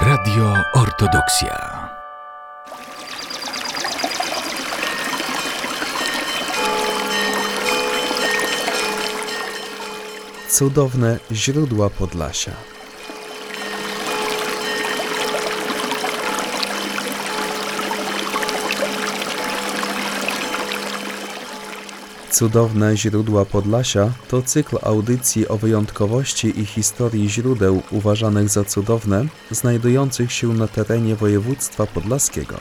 Radio Ortodoksja. Cudowne źródła Podlasia. Cudowne źródła Podlasia to cykl audycji o wyjątkowości i historii źródeł uważanych za cudowne, znajdujących się na terenie województwa podlaskiego.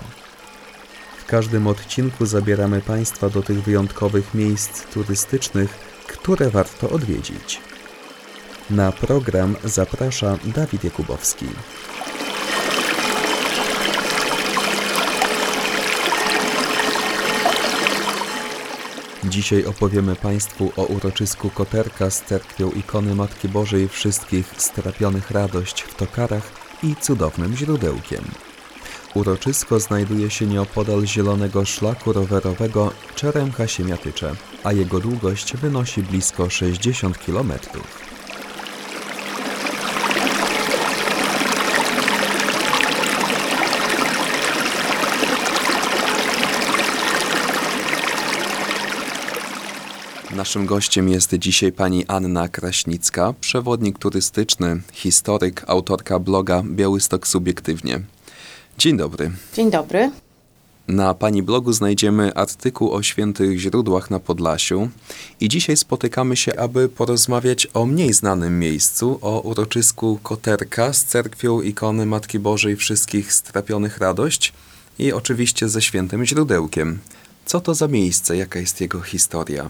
W każdym odcinku zabieramy Państwa do tych wyjątkowych miejsc turystycznych, które warto odwiedzić. Na program zaprasza Dawid Jakubowski. Dzisiaj opowiemy Państwu o uroczysku Koterka z cerkwią ikony Matki Bożej Wszystkich Strapionych Radość w Tokarach i cudownym źródełkiem. Uroczysko znajduje się nieopodal zielonego szlaku rowerowego Czeremcha-Siemiatycze, a jego długość wynosi blisko 60 kilometrów. Naszym gościem jest dzisiaj pani Anna Kraśnicka, przewodnik turystyczny, historyk, autorka bloga Białystok Subiektywnie. Dzień dobry. Dzień dobry. Na pani blogu znajdziemy artykuł o świętych źródłach na Podlasiu i dzisiaj spotykamy się, aby porozmawiać o mniej znanym miejscu, o uroczysku Koterka z cerkwią ikony Matki Bożej Wszystkich Strapionych Radość i oczywiście ze świętym źródełkiem. Co to za miejsce, jaka jest jego historia?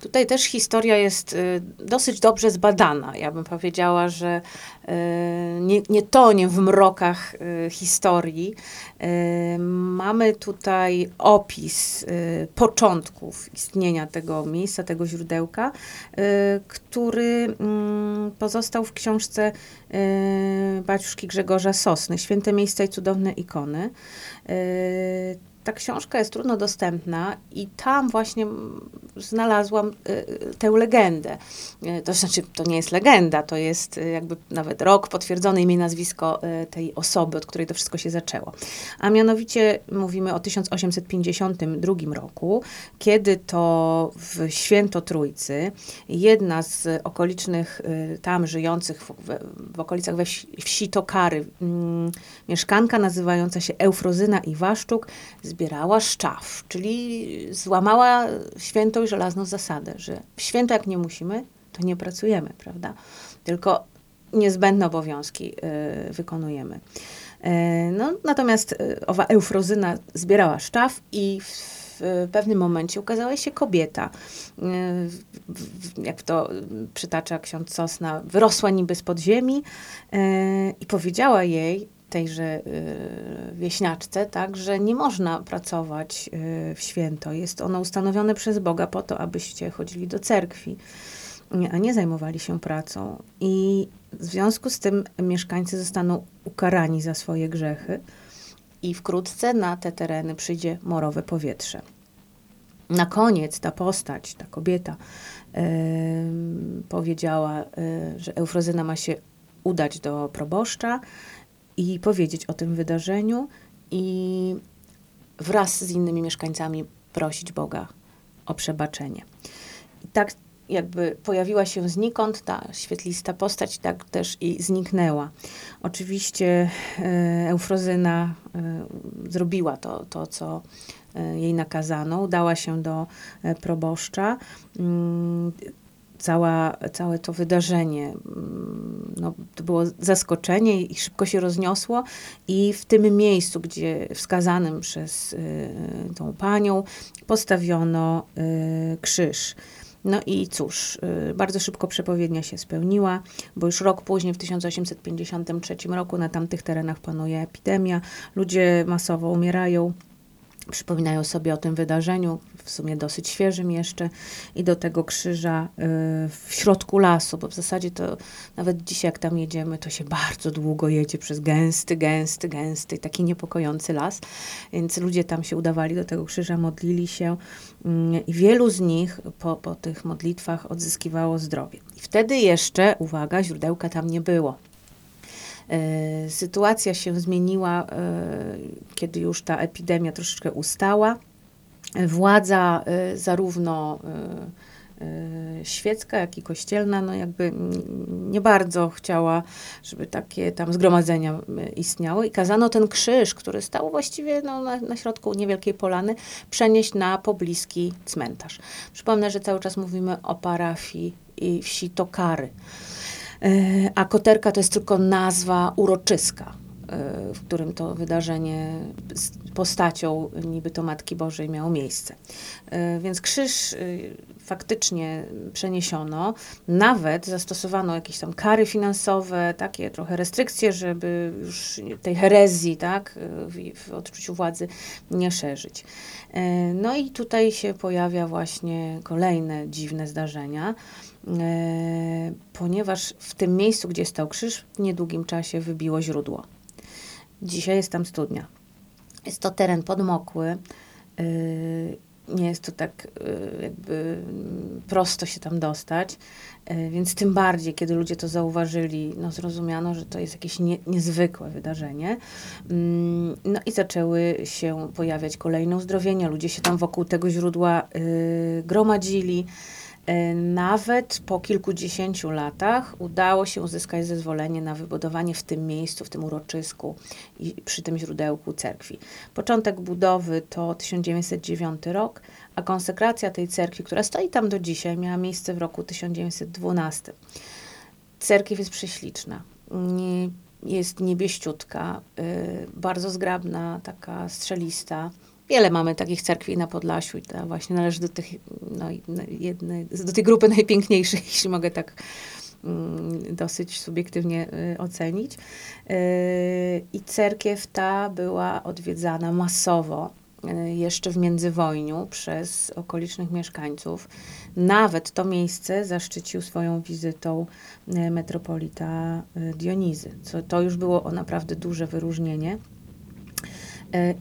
Tutaj też historia jest y, dosyć dobrze zbadana. Ja bym powiedziała, że y, nie, nie tonie w mrokach y, historii. Mamy tutaj opis początków istnienia tego miejsca, tego źródełka, który mm, pozostał w książce Baciuszki Grzegorza Sosny, Święte Miejsca i Cudowne Ikony ta książka jest trudno dostępna i tam właśnie znalazłam y, y, tę legendę. Y, to znaczy, to nie jest legenda, to jest jakby nawet rok potwierdzony imię, nazwisko tej osoby, od której to wszystko się zaczęło. A mianowicie mówimy o 1852 roku, kiedy to w Święto Trójcy jedna z okolicznych tam żyjących w, w, okolicach we wsi, wsi Tokary, mm, mieszkanka nazywająca się Eufrozyna Iwaszczuk zbierała szczaw, czyli złamała świętą i żelazną zasadę, że w święto jak nie musimy, to nie pracujemy, prawda? Tylko niezbędne obowiązki y, wykonujemy. Y, no, natomiast y, owa Eufrozyna zbierała szczaw i w, w pewnym momencie ukazała się kobieta. Y, jak to przytacza ksiądz Sosna, wyrosła niby z podziemi i powiedziała jej, tejże y, wieśniaczce, tak, że nie można pracować y, w święto. Jest ono ustanowione przez Boga po to, abyście chodzili do cerkwi, a nie zajmowali się pracą. I w związku z tym mieszkańcy zostaną ukarani za swoje grzechy i wkrótce na te tereny przyjdzie morowe powietrze. Na koniec ta postać, ta kobieta yy, powiedziała, yy, że Eufrozyna ma się udać do proboszcza, i powiedzieć o tym wydarzeniu i wraz z innymi mieszkańcami prosić Boga o przebaczenie. I tak jakby pojawiła się znikąd ta świetlista postać, tak też i zniknęła. Oczywiście e, Eufrozyna e, zrobiła to, to, co e, jej nakazano, udała się do proboszcza. Cała, całe to wydarzenie, mm, no, to było zaskoczenie i szybko się rozniosło. I w tym miejscu, gdzie wskazanym przez y, tą panią postawiono y, krzyż. No i cóż, y, bardzo szybko przepowiednia się spełniła, bo już rok później, w 1853 roku, na tamtych terenach panuje epidemia, ludzie masowo umierają przypominają sobie o tym wydarzeniu, w sumie dosyć świeżym jeszcze, i do tego krzyża y, w środku lasu, bo w zasadzie to nawet dzisiaj, jak tam jedziemy, to się bardzo długo jedzie przez gęsty, gęsty, gęsty, taki niepokojący las. Więc ludzie tam się udawali do tego krzyża, modlili się mm, i wielu z nich po, po tych modlitwach odzyskiwało zdrowie. I wtedy jeszcze, uwaga, źródełka tam nie było. E, Sytuacja się zmieniła, e, kiedy już ta epidemia troszeczkę ustała. Władza e, zarówno świecka, jak i kościelna, no jakby nie bardzo chciała, żeby takie tam zgromadzenia istniały i kazano ten krzyż, który stał właściwie no, na, na środku niewielkiej polany, przenieść na pobliski cmentarz. Przypomnę, że cały czas mówimy o parafii i wsi Tokary. E, A koterka to jest tylko nazwa uroczyska, e, w którym to wydarzenie z postacią niby to Matki Bożej miało miejsce. E, Więc krzyż faktycznie przeniesiono, nawet zastosowano jakieś tam kary finansowe, takie trochę restrykcje, żeby już tej herezji, tak, w, w odczuciu władzy nie szerzyć. No i tutaj się pojawia właśnie kolejne dziwne zdarzenia, ponieważ w tym miejscu, gdzie stał krzyż, w niedługim czasie wybiło źródło. Dzisiaj jest tam studnia. Jest to teren podmokły. y, Nie jest to tak y, jakby prosto się tam dostać, więc tym bardziej, kiedy ludzie to zauważyli, no zrozumiano, że to jest jakieś nie, niezwykłe wydarzenie. Mm, No i zaczęły się pojawiać kolejne uzdrowienia. Ludzie się tam wokół tego źródła gromadzili. E, Nawet po kilkudziesięciu latach udało się uzyskać zezwolenie na wybudowanie w tym miejscu, w tym uroczysku i przy tym źródełku cerkwi. Początek budowy to 1909 rok, a konsekracja tej cerkwi, która stoi tam do dzisiaj, miała miejsce w roku 1912. Cerkiew jest prześliczna. Nie, jest niebieściutka, y, bardzo zgrabna, taka strzelista. Wiele mamy takich cerkwi na Podlasiu i ta właśnie należy do, tych, no, no, jednej, do tej grupy najpiękniejszych, jeśli mogę tak mm, dosyć subiektywnie y, ocenić. Y, I cerkiew ta była odwiedzana masowo y, jeszcze w międzywojniu przez okolicznych mieszkańców. Nawet to miejsce zaszczycił swoją wizytą metropolita Dionizy, co to już było o naprawdę duże wyróżnienie.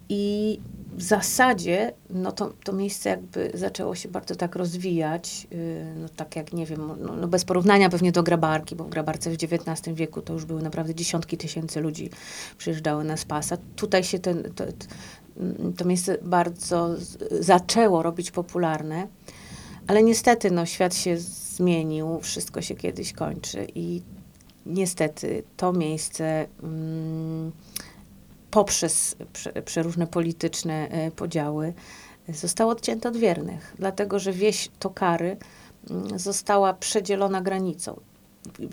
I w zasadzie no to, to miejsce jakby zaczęło się bardzo tak rozwijać, y, no tak jak nie wiem, no, no bez porównania pewnie do Grabarki, bo w Grabarce w XIX wieku to już były naprawdę dziesiątki tysięcy ludzi przyjeżdżały na spasa. Tutaj się ten, to, to, miejsce bardzo zaczęło robić popularne, ale niestety no, świat się zmienił, wszystko się kiedyś kończy i niestety to miejsce mm, poprzez prze, przeróżne polityczne e, podziały zostało odcięte od wiernych, dlatego że wieś Tokary mm, została przedzielona granicą.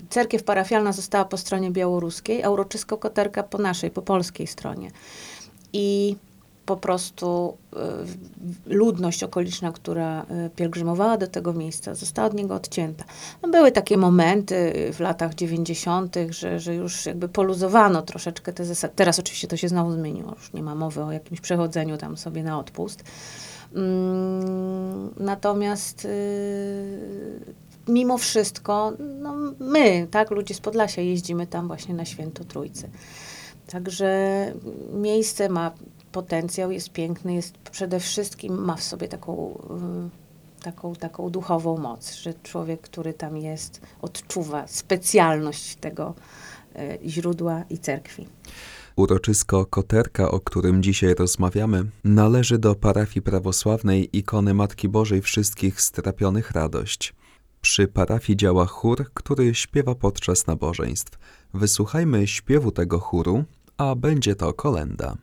Cerkiew parafialna została po stronie białoruskiej, a uroczysko koterka po naszej, po polskiej stronie. I po prostu w- ludność okoliczna, która e, pielgrzymowała do tego miejsca, została od niego odcięta. No, były takie momenty w latach 90., że, że już jakby poluzowano troszeczkę te zasady. Teraz oczywiście to się znowu zmieniło, już nie ma mowy o jakimś przechodzeniu tam sobie na odpust. Mm, Natomiast y, mimo wszystko, no my, tak, ludzie z Podlasia jeździmy tam właśnie na Święto Trójcy. Także miejsce ma potencjał, jest piękny, jest przede wszystkim ma w sobie taką, y, taką, taką duchową moc, że człowiek, który tam jest, odczuwa specjalność tego y, źródła i cerkwi. Uroczysko Koterka, o którym dzisiaj rozmawiamy, należy do parafii prawosławnej ikony Matki Bożej Wszystkich Strapionych Radość. Przy parafii działa chór, który śpiewa podczas nabożeństw. Wysłuchajmy śpiewu tego chóru, a będzie to kolenda.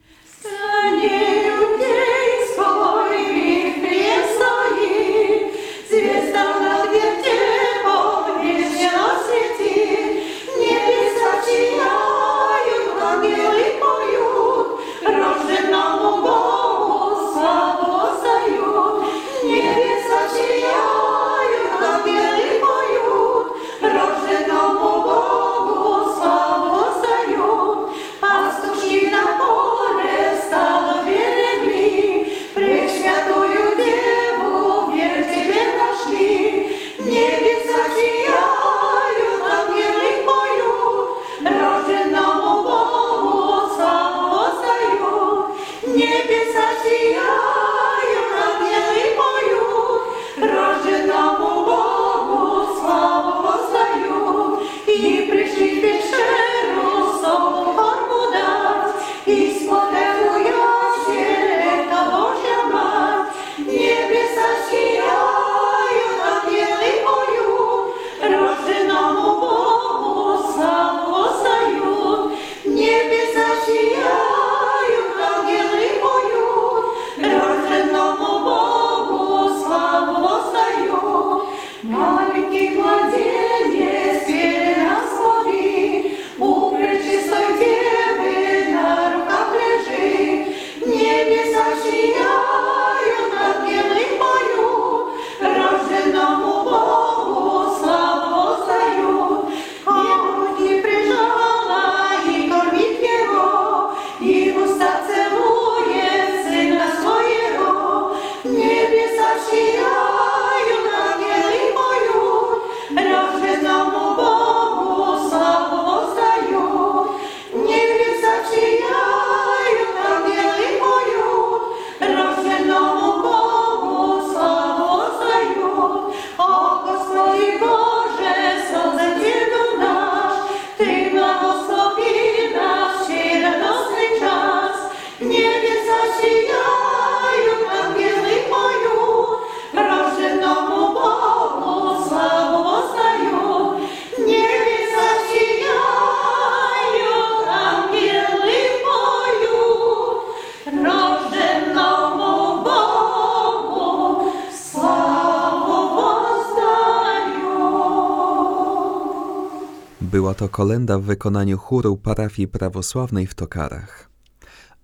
Była to kolenda w wykonaniu chóru parafii prawosławnej w Tokarach.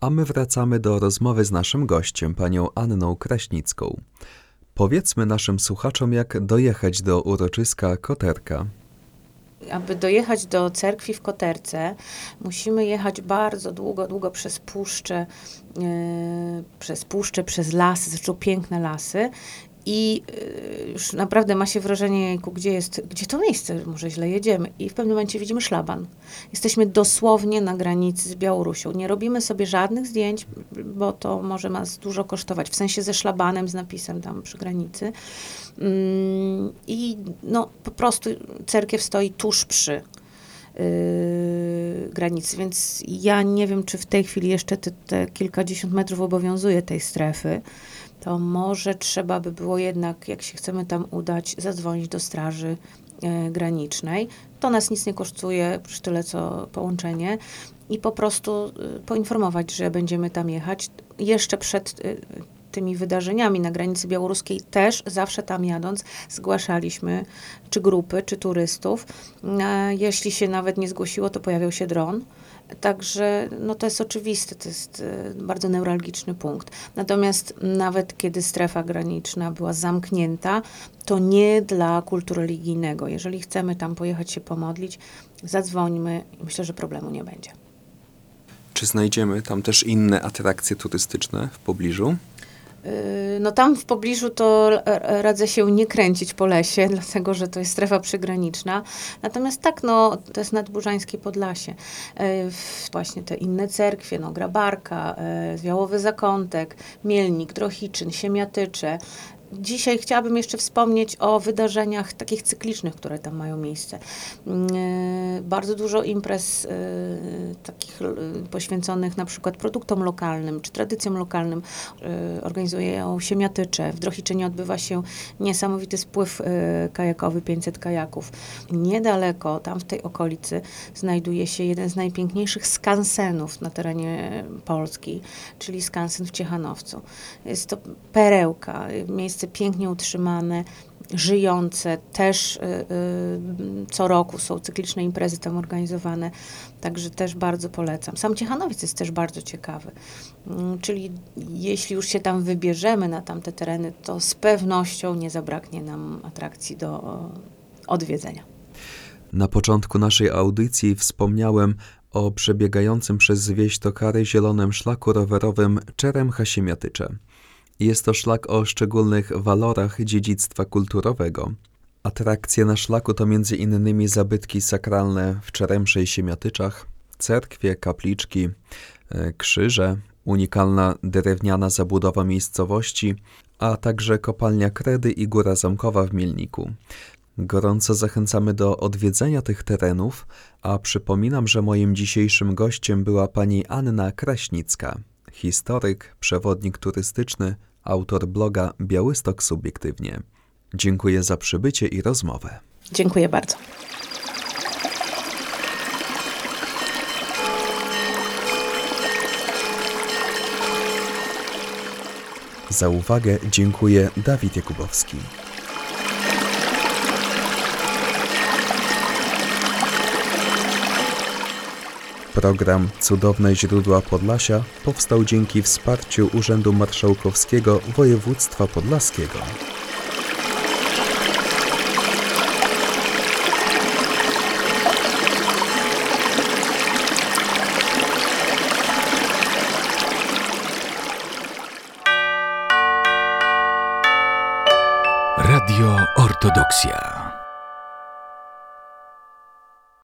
A my wracamy do rozmowy z naszym gościem, panią Anną Kraśnicką. Powiedzmy naszym słuchaczom, jak dojechać do uroczyska Koterka. Aby dojechać do cerkwi w Koterce, musimy jechać bardzo długo, długo przez puszczę, yy, przez puszczę, przez lasy, zresztą piękne lasy. I yy, już naprawdę ma się wrażenie, gdzie jest, gdzie to miejsce, może źle jedziemy. I w pewnym momencie widzimy szlaban. Jesteśmy dosłownie na granicy z Białorusią. Nie robimy sobie żadnych zdjęć, bo to może nas dużo kosztować. W sensie ze szlabanem, z napisem tam przy granicy. Mm, I no, po prostu cerkiew stoi tuż przy yy, granicy, więc ja nie wiem, czy w tej chwili jeszcze te, te kilkadziesiąt metrów obowiązuje tej strefy. To może trzeba by było jednak, jak się chcemy tam udać, zadzwonić do straży e, granicznej. To nas nic nie kosztuje, przy tyle co połączenie. I po prostu y, poinformować, że będziemy tam jechać. Jeszcze przed y, tymi wydarzeniami na granicy białoruskiej też zawsze tam jadąc zgłaszaliśmy czy grupy, czy turystów. E, Jeśli się nawet nie zgłosiło, to pojawiał się dron. Także no to jest oczywiste, to jest e, bardzo newralgiczny punkt. Natomiast nawet kiedy strefa graniczna była zamknięta, to nie dla kultu religijnego. Jeżeli chcemy tam pojechać się pomodlić, zadzwońmy i myślę, że problemu nie będzie. Czy znajdziemy tam też inne atrakcje turystyczne w pobliżu? Yy, No tam w pobliżu to radzę się nie kręcić po lesie, dlatego że to jest strefa przygraniczna. Natomiast tak, no, to jest nadburzańskie Podlasie. W- Właśnie te inne cerkwie, no, Grabarka, yy, Zwiałowy Zakątek, Mielnik, Drohiczyn, Siemiatycze. Dzisiaj chciałabym jeszcze wspomnieć o wydarzeniach takich cyklicznych, które tam mają miejsce. Yy, Bardzo dużo imprez yy, takich yy, poświęconych na przykład produktom lokalnym czy tradycjom lokalnym organizują Siemiatycze. W Drohiczynie odbywa się niesamowity spływ kajakowy, 500 kajaków. Niedaleko, tam w tej okolicy, znajduje się jeden z najpiękniejszych skansenów na terenie Polski, czyli skansen w Ciechanowcu. Jest to perełka, y, pięknie utrzymane, żyjące. Też y, y, co roku są cykliczne imprezy tam organizowane, także też bardzo polecam. Sam Ciechanowiec jest też bardzo ciekawy. Mm, Czyli jeśli już się tam wybierzemy na tamte tereny, to z pewnością nie zabraknie nam atrakcji do odwiedzenia. Na początku naszej audycji wspomniałem o przebiegającym przez wieś Tokary zielonym szlaku rowerowym Czerem Hasiemiatycze. Jest to szlak o szczególnych walorach dziedzictwa kulturowego. Atrakcje na szlaku to innymi zabytki sakralne w Czeremsze i Siemiatyczach, cerkwie, kapliczki, e, krzyże, unikalna drewniana zabudowa miejscowości, a także kopalnia Kredy i Góra Zamkowa w Mielniku. Gorąco zachęcamy do odwiedzenia tych terenów, a przypominam, że moim dzisiejszym gościem była pani Anna Kraśnicka, historyk, przewodnik turystyczny, autor bloga Białystok Subiektywnie. Dziękuję za przybycie i rozmowę. Dziękuję bardzo. Za uwagę dziękuję Dawid Jakubowski. Program Cudowne Źródła Podlasia powstał dzięki wsparciu Urzędu Marszałkowskiego Województwa Podlaskiego.